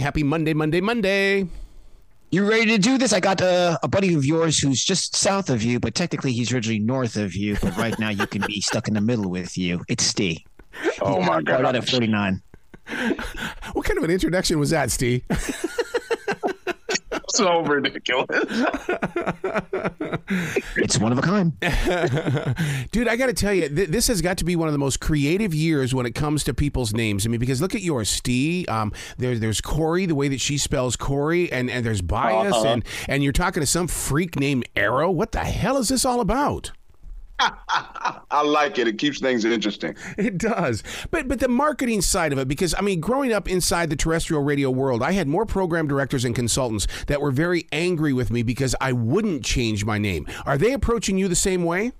Happy Monday, Monday, Monday. You ready to do this? I got uh, a buddy of yours who's just south of you, but technically he's originally north of you. But right now you can be stuck in the middle with you. It's Stee. Oh my god! Right out at forty nine. What kind of an introduction was that, Stee? so ridiculous. it's one of a kind. Dude, I got to tell you, th- this has got to be one of the most creative years when it comes to people's names. I mean, because look at yours, Stee. Um, there, there's Corey, the way that she spells Corey, and, and there's bias, Uh-huh. and, and you're talking to some freak named Arroe. What the hell is this all about? I like it. It keeps things interesting. It does. But but the marketing side of it because I mean growing up inside the terrestrial radio world, I had more program directors and consultants that were very angry with me because I wouldn't change my name. Are they approaching you the same way?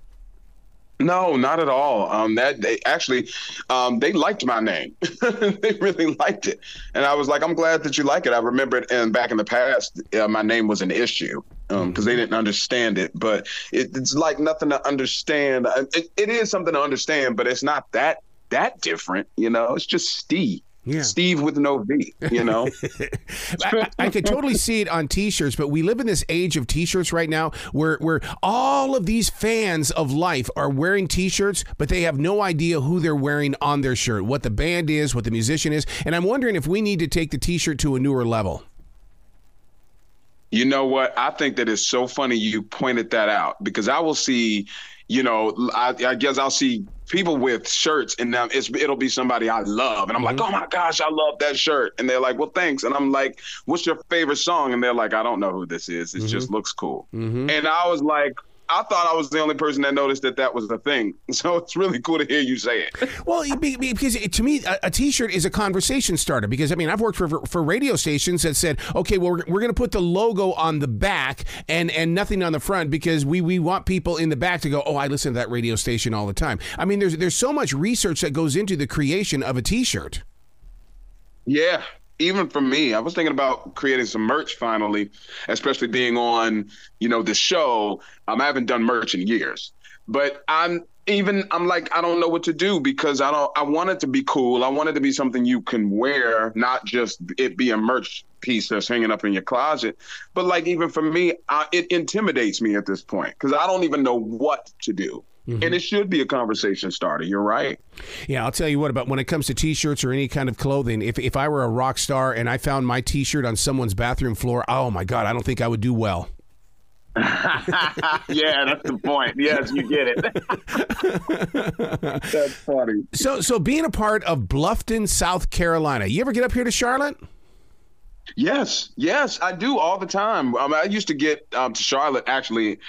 No, not at all. Um, that they actually, um, they liked my name. they really liked it, and I was like, I'm glad that you like it. I remember it, and back in the past, uh, my name was an issue Um, because they didn't understand it. But it, it's like nothing to understand. It, it is something to understand, but it's not that that different. You know, it's just Stee. Yeah. Stee with no V, you know? I, I could totally see it on T-shirts, but we live in this age of T-shirts right now, where where all of these fans of life are wearing T-shirts, but they have no idea who they're wearing on their shirt, what the band is, what the musician is, and I'm wondering if we need to take the T-shirt to a newer level. You know what? I think that is so funny you pointed that out because I will see, you know, I, I guess I'll see people with shirts and it's it'll be somebody I love and I'm like, mm-hmm. oh my gosh, I love that shirt, and they're like, well, thanks, and I'm like, what's your favorite song? And they're like, I don't know who this is. It mm-hmm. just looks cool, mm-hmm. and I was like. I thought I was the only person that noticed that that was the thing. So it's really cool to hear you say it. Well, be- be- because to me, a t shirt is a conversation starter. Because I mean, I've worked for for radio stations that said, okay, well, we're, we're going to put the logo on the back and and nothing on the front because we we want people in the back to go, oh, I listen to that radio station all the time. I mean, there's there's so much research that goes into the creation of a T-shirt. Yeah, even for me, I was thinking about creating some merch finally, especially being on, you know, the show. Um, I haven't done merch in years, but I'm even I'm like I don't know what to do because I don't I want it to be cool. I want it to be something you can wear, not just it be a merch piece that's hanging up in your closet. But like even for me, I, it intimidates me at this point because I don't even know what to do. Mm-hmm. And it should be a conversation starter. You're right. Yeah, I'll tell you what about when it comes to T-shirts or any kind of clothing. If if I were a rock star and I found my T-shirt on someone's bathroom floor, oh my God, I don't think I would do well. yeah, that's the point. Yes, you get it. that's funny. So so being a part of Bluffton, South Carolina, you ever get up here to Charlotte? Yes, yes, I do all the time. Um, I used to get um, to Charlotte actually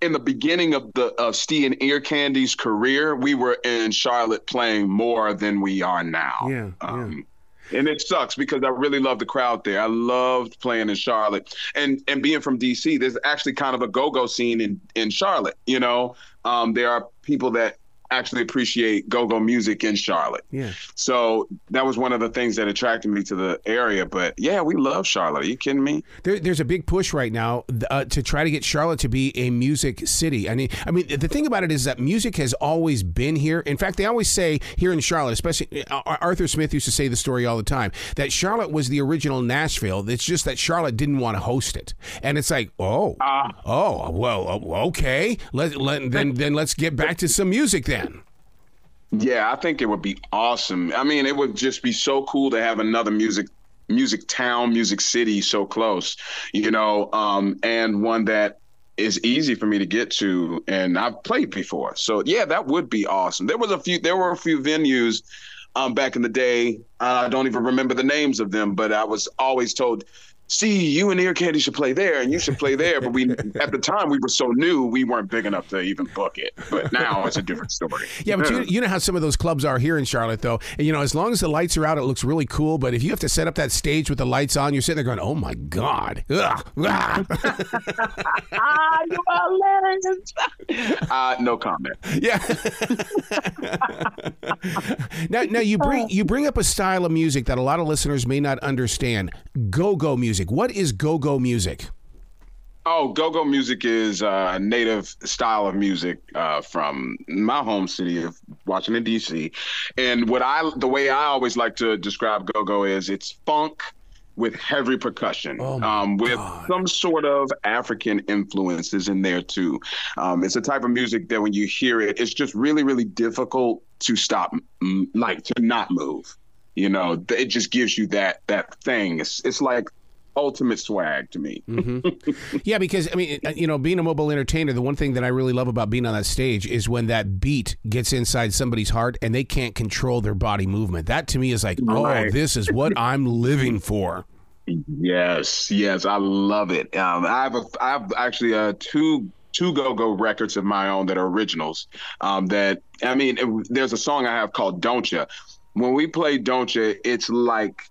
in the beginning of the of Stee and Ear Candy's career. We were in Charlotte playing more than we are now. Yeah, Um, And it sucks because I really love the crowd there. I loved playing in Charlotte, and and being from DC, there's actually kind of a go-go scene in in Charlotte. You know, um, there are people that actually appreciate go-go music in Charlotte. Yeah. So that was one of the things that attracted me to the area. But yeah, we love Charlotte. Are you kidding me? There, there's a big push right now uh, to try to get Charlotte to be a music city. I mean, I mean, the thing about it is that music has always been here. In fact, they always say here in Charlotte, especially uh, Arthur Smith used to say the story all the time that Charlotte was the original Nashville. It's just that Charlotte didn't want to host it, and it's like, oh, oh, well, uh, okay, let, let then then let's get back to some music then. Yeah, I think it would be awesome. I mean, it would just be so cool to have another music music town, music city so close, you know, um, and one that is easy for me to get to and I've played before. So yeah, that would be awesome. There was a few there were a few venues um, back in the day. I don't even remember the names of them, but I was always told Stee, you and Ear Candy should play there, and you should play there. But we, at the time, we were so new, we weren't big enough to even book it. But now it's a different story. Yeah, but you, you know how some of those clubs are here in Charlotte, though. And, you know, as long as the lights are out, it looks really cool. But if you have to set up that stage with the lights on, you're sitting there going, "Oh my god!" Ugh, ah. you hilarious. uh, no comment. Yeah. now, now you bring you bring up a style of music that a lot of listeners may not understand. Go-go music. What is go-go music? Oh, go-go music is a native style of music uh, from my home city of Washington D.C. And what I the way I always like to describe go-go is it's funk with heavy percussion, Oh um, with God. some sort of African influences in there too. Um, it's a type of music that when you hear it, it's just really, really difficult to stop, like to not move. You know, it just gives you that that thing. It's it's like ultimate swag to me. Yeah, because I mean, uh, you know, being a mobile entertainer, the one thing that I really love about being on that stage is when that beat gets inside somebody's heart and they can't control their body movement. That to me is like, oh, this is what I'm living for. Yes, yes, I love it. Um, I have a, I have actually uh, two two go go records of my own that are originals. Um, that I mean, it- there's a song I have called "Don't Ya." When we play "Don't Ya," it's like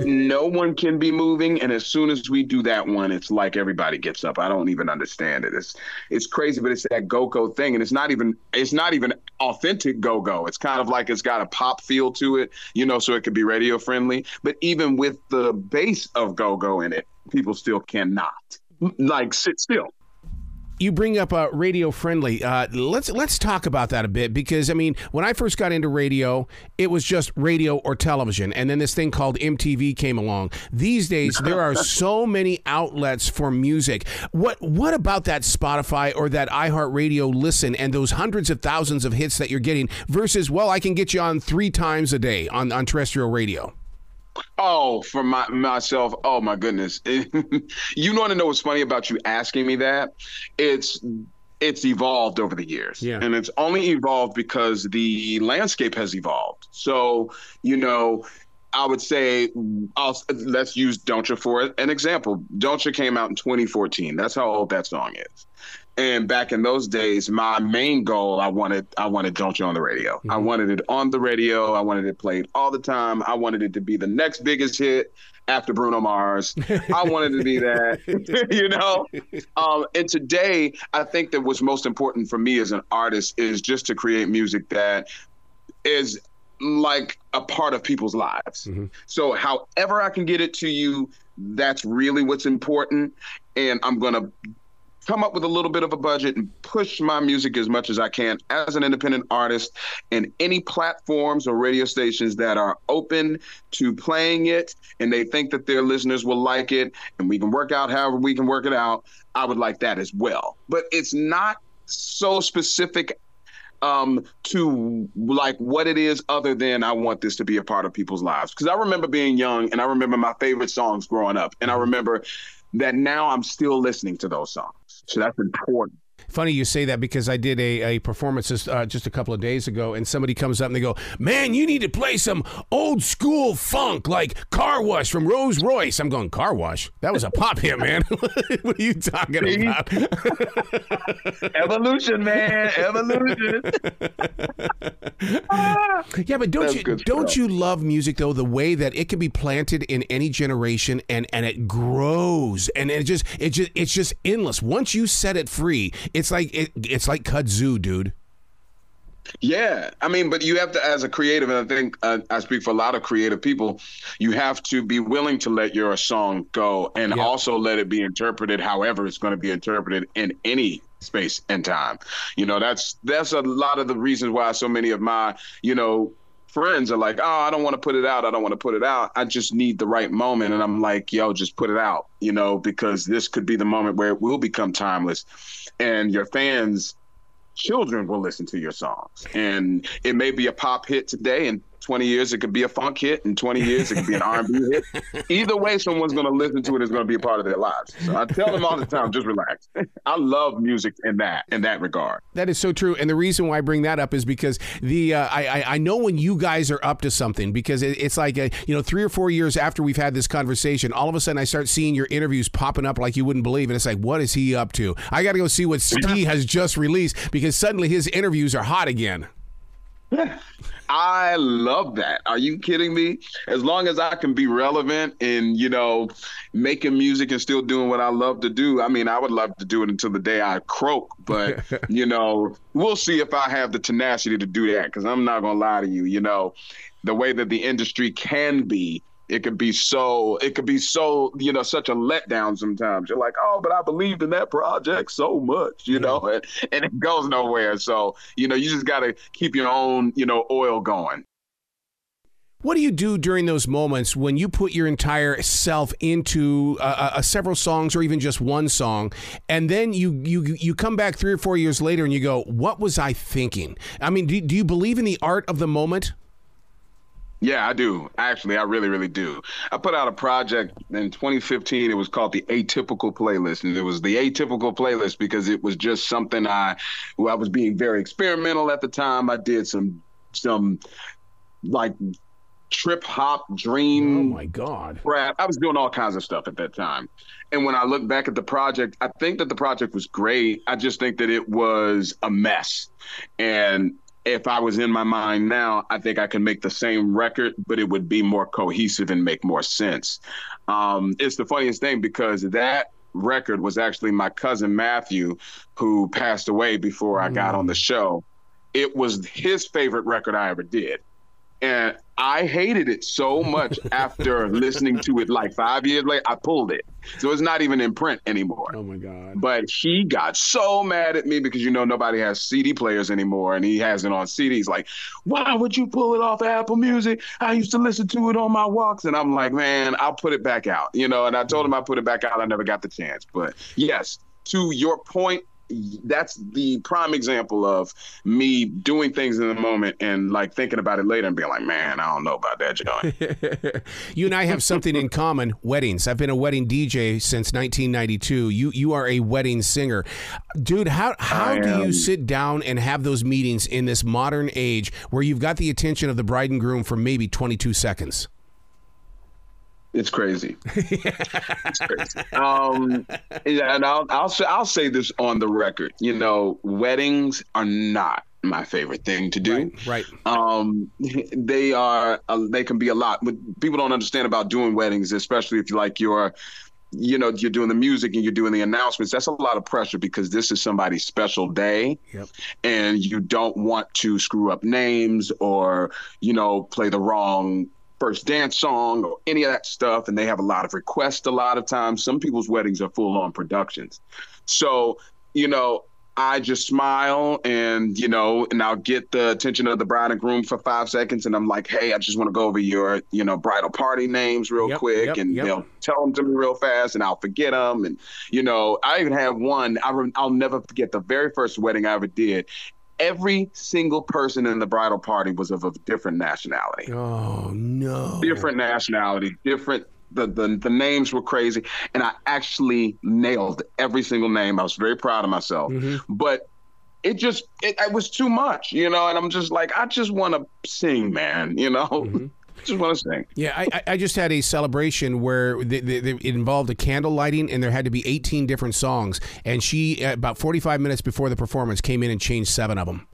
no one can be moving, and as soon as we do that one, it's like everybody gets up. I don't even understand it. It's it's crazy, but it's that go go thing, and it's not even it's not even authentic go go. It's kind of like it's got a pop feel to it, you know, so it could be radio friendly. But even with the base of go go in it, people still cannot like sit still. You bring up uh, radio friendly. Uh, let's let's talk about that a bit because I mean, when I first got into radio, it was just radio or television, and then this thing called MTV came along. These days, there are so many outlets for music. What what about that Spotify or that iHeartRadio listen and those hundreds of thousands of hits that you're getting versus well, I can get you on three times a day on on terrestrial radio. Oh, for my myself. Oh my goodness. you want to know what's funny about you asking me that? It's it's evolved over the years. Yeah. And it's only evolved because the landscape has evolved. So, you know, I would say, I'll, let's use Don't You for an example. Don't You came out in 2014. That's how old that song is. And back in those days, my main goal, I wanted, I wanted Don't You on the radio. I wanted it on the radio. I wanted it played all the time. I wanted it to be the next biggest hit after Bruno Mars. I wanted to be that, you know. Um, and today, I think that what's most important for me as an artist is just to create music that is like a part of people's lives. So, however I can get it to you, that's really what's important. And I'm going to come up with a little bit of a budget and push my music as much as I can as an independent artist and any platforms or radio stations that are open to playing it and they think that their listeners will like it and we can work out however we can work it out I would like that as well but it's not so specific um, to like what it is other than I want this to be a part of people's lives. Because I remember being young and I remember my favorite songs growing up. And I remember that now I'm still listening to those songs. So that's important. Funny you say that because I did a, a performance just, uh, just a couple of days ago, and somebody comes up and they go, "Man, you need to play some old school funk like Car Wash from Rose Royce." I'm going, "Car Wash? That was a pop hit, man. what are you talking See? about?" Evolution, man. Evolution. yeah, but don't That's you don't you love music though? The way that it can be planted in any generation and and it grows and it just it just it's just endless. Once you set it free, it's like it, it's like kudzu, dude. Yeah, I mean, but you have to, as a creative, and I think uh, I speak for a lot of creative people, you have to be willing to let your song go and Yeah. also let it be interpreted however it's going to be interpreted in any space and time. You know, that's that's a lot of the reasons why so many of my, you know, friends are like, oh, I don't want to put it out. I don't want to put it out. I just need the right moment. And I'm like, yo, just put it out, you know, because this could be the moment where it will become timeless. And your fans children will listen to your songs. And it may be a pop hit today, and 20 years it could be a funk hit, and 20 years it could be an R&B hit. Either way, someone's going to listen to it. It's going to be a part of their lives. So I tell them all the time, just relax. I love music in that in that regard. That is so true, and the reason why I bring that up is because the uh, I, I I know when you guys are up to something because it, it's like a, you know three or four years after we've had this conversation, all of a sudden I start seeing your interviews popping up like you wouldn't believe, and it's like what is he up to? I got to go see what Stee has just released because suddenly his interviews are hot again. I love that. Are you kidding me? As long as I can be relevant in, you know, making music and still doing what I love to do. I mean, I would love to do it until the day I croak, but you know, we'll see if I have the tenacity to do that because I'm not going to lie to you, you know, the way that the industry can be It could be so it could be so, you know, such a letdown sometimes. You're like, oh, but I believed in that project so much, you know, and, and it goes nowhere. So, you know, you just gotta keep your own, you know, oil going. What do you do during those moments when you put your entire self into uh, uh, several songs or even just one song, and then you you you come back three or four years later and you go, "What was I thinking?" I mean, do, do you believe in the art of the moment? Yeah, I do. Actually, I really, really do. I put out a project in 2015. It was called the Atypical Playlist, and it was the Atypical Playlist because it was just something I, well, I was being very experimental at the time. I did some some like trip hop dream. Oh my god! Rap. I was doing all kinds of stuff at that time. And when I look back at the project, I think that the project was great. I just think that it was a mess. And if I was in my mind now, I think I can make the same record, but it would be more cohesive and make more sense. Um, it's the funniest thing because that record was actually my cousin Matthew, who passed away before I got on the show. It was his favorite record I ever did. And I hated it so much after listening to it like five years later. I pulled it. So it's not even in print anymore. Oh my God. But he got so mad at me because, you know, nobody has CD players anymore and he has it on CDs. Like, why would you pull it off Apple Music? I used to listen to it on my walks. And I'm like, man, I'll put it back out. You know, and I told him I put it back out. I never got the chance. But yes, to your point, that's the prime example of me doing things in the moment and like thinking about it later and being like, man, I don't know about that you and I have something in common: weddings. I've been a wedding DJ since 1992. You you are a wedding singer, dude. How how do you sit down and have those meetings in this modern age where you've got the attention of the bride and groom for maybe 22 seconds? It's crazy. it's crazy. Um, and I'll I'll I'll say this on the record. You know, weddings are not my favorite thing to do. Right. right. Um, they are. Uh, they can be a lot. But people don't understand about doing weddings, especially if you like your you know you're doing the music and you're doing the announcements that's a lot of pressure because this is somebody's special day yep. and you don't want to screw up names or you know play the wrong first dance song or any of that stuff. And they have a lot of requests a lot of times. Some people's weddings are full on productions. So, you know, I just smile and, you know, and I'll get the attention of the bride and groom for five seconds. And I'm like, hey, I just want to go over your, you know, bridal party names real yep, quick. Yep, and yep. they'll tell them to me real fast and I'll forget them. And, you know, I even have one, I re- I'll never forget the very first wedding I ever did every single person in the bridal party was of a different nationality. Oh no. Different nationality, different the, the the names were crazy and I actually nailed every single name. I was very proud of myself. Mm-hmm. But it just it, it, was too much, you know, and I'm just like I just want to sing, man, you know. Mm-hmm just want to sing. Yeah, I, I just had a celebration where they, they, they, it involved a candle lighting, and there had to be 18 different songs. And she, uh, about 45 minutes before the performance, came in and changed seven of them.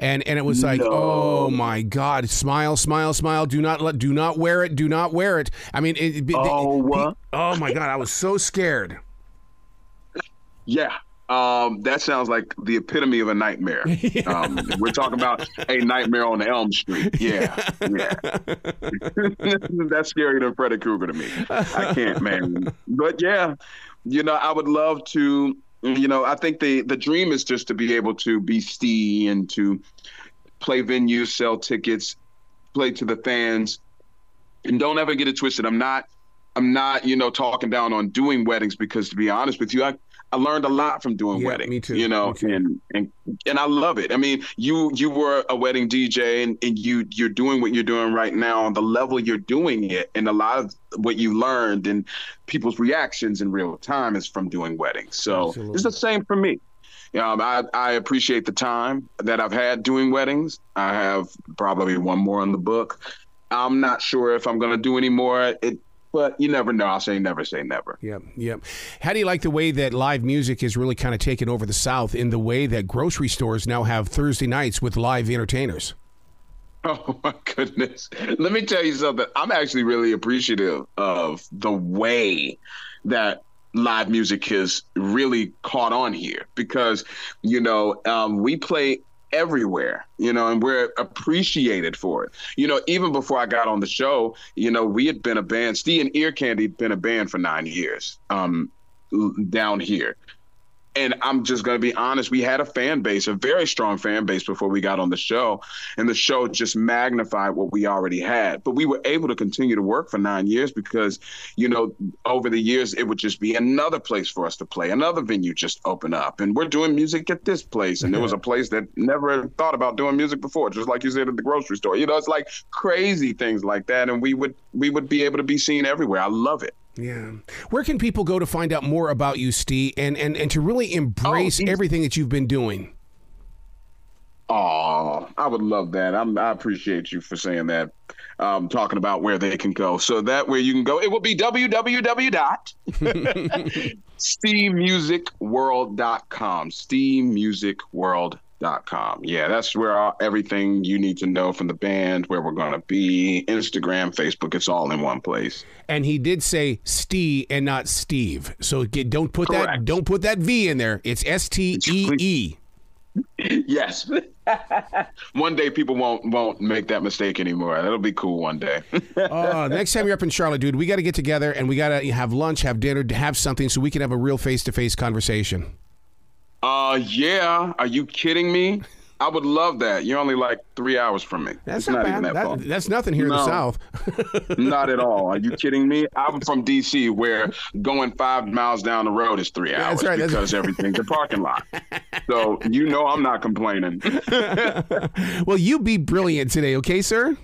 And and it was like, No. oh my God! Smile, smile, smile. Do not let, do not wear it. Do not wear it. I mean, it, it- Oh, it- what? oh my God! I was so scared. Yeah. Um, that sounds like the epitome of a nightmare. Um, we're talking about a nightmare on Elm Street. Yeah, yeah. That's scarier than Freddy Krueger to me. I can't, man. But yeah, you know, I would love to. You know, I think the the dream is just to be able to be Stee and to play venues, sell tickets, play to the fans, and don't ever get it twisted. I'm not. I'm not, you know, talking down on doing weddings because, to be honest with you, I, I learned a lot from doing Yeah, weddings. me too, You know, too. and and and I love it. I mean, you you were a wedding DJ, and, and you you're doing what you're doing right now on the level you're doing it, and a lot of what you learned and people's reactions in real time is from doing weddings. So Absolutely. it's the same for me. Um, I, I appreciate the time that I've had doing weddings. I have probably one more on the book. I'm not sure if I'm going to do any more. It, but you never know. I'll say never say never. Yep, yep. How do you like the way that live music has really kind of taken over the South in the way that grocery stores now have Thursday nights with live entertainers? Oh my goodness. Let me tell you something. I'm actually really appreciative of the way that live music has really caught on here because, you know, um, we play everywhere, you know, and we're appreciated for it. You know, even before I got on the show, you know, we had been a band, Stee and Ear Candy had been a band for nine years um, down here and I'm just going to be honest, we had a fan base, a very strong fan base before we got on the show. And the show just magnified what we already had. But we were able to continue to work for nine years because, you know, over the years, it would just be another place for us to play, another venue just open up. And we're doing music at this place. And there was a place that never thought about doing music before, just like you said at the grocery store. You know, it's like crazy things like that. And we would we would be able to be seen everywhere. I love it. Yeah. Where can people go to find out more about you, Stee, and, and, and to really embrace oh, everything that you've been doing? Oh, I would love that. I'm, I appreciate you for saying that. Um, talking about where they can go. So that way you can go, it will be www.steemusicworld.com. Steemusicworld.com com. Yeah, that's where all, everything you need to know from the band, where we're going to be, Instagram, Facebook, it's all in one place. And he did say Stee and not Steve. So get, don't put Correct. that don't put that V in there. It's S T E E. Yes. one day people won't won't make that mistake anymore. That'll be cool one day. uh, next time you're up in Charlotte, dude, we got to get together and we got to have lunch, have dinner, have something so we can have a real face to face conversation. Uh, yeah. Are you kidding me? I would love that. You're only like three hours from me. That's it's not, not even that, that That's nothing here no, in the South. not at all. Are you kidding me? I'm from D.C., where going five miles down the road is three hours right, because everything's a parking lot. So you know I'm not complaining. well, you be brilliant today, okay, sir?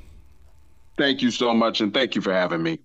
Thank you so much, and thank you for having me.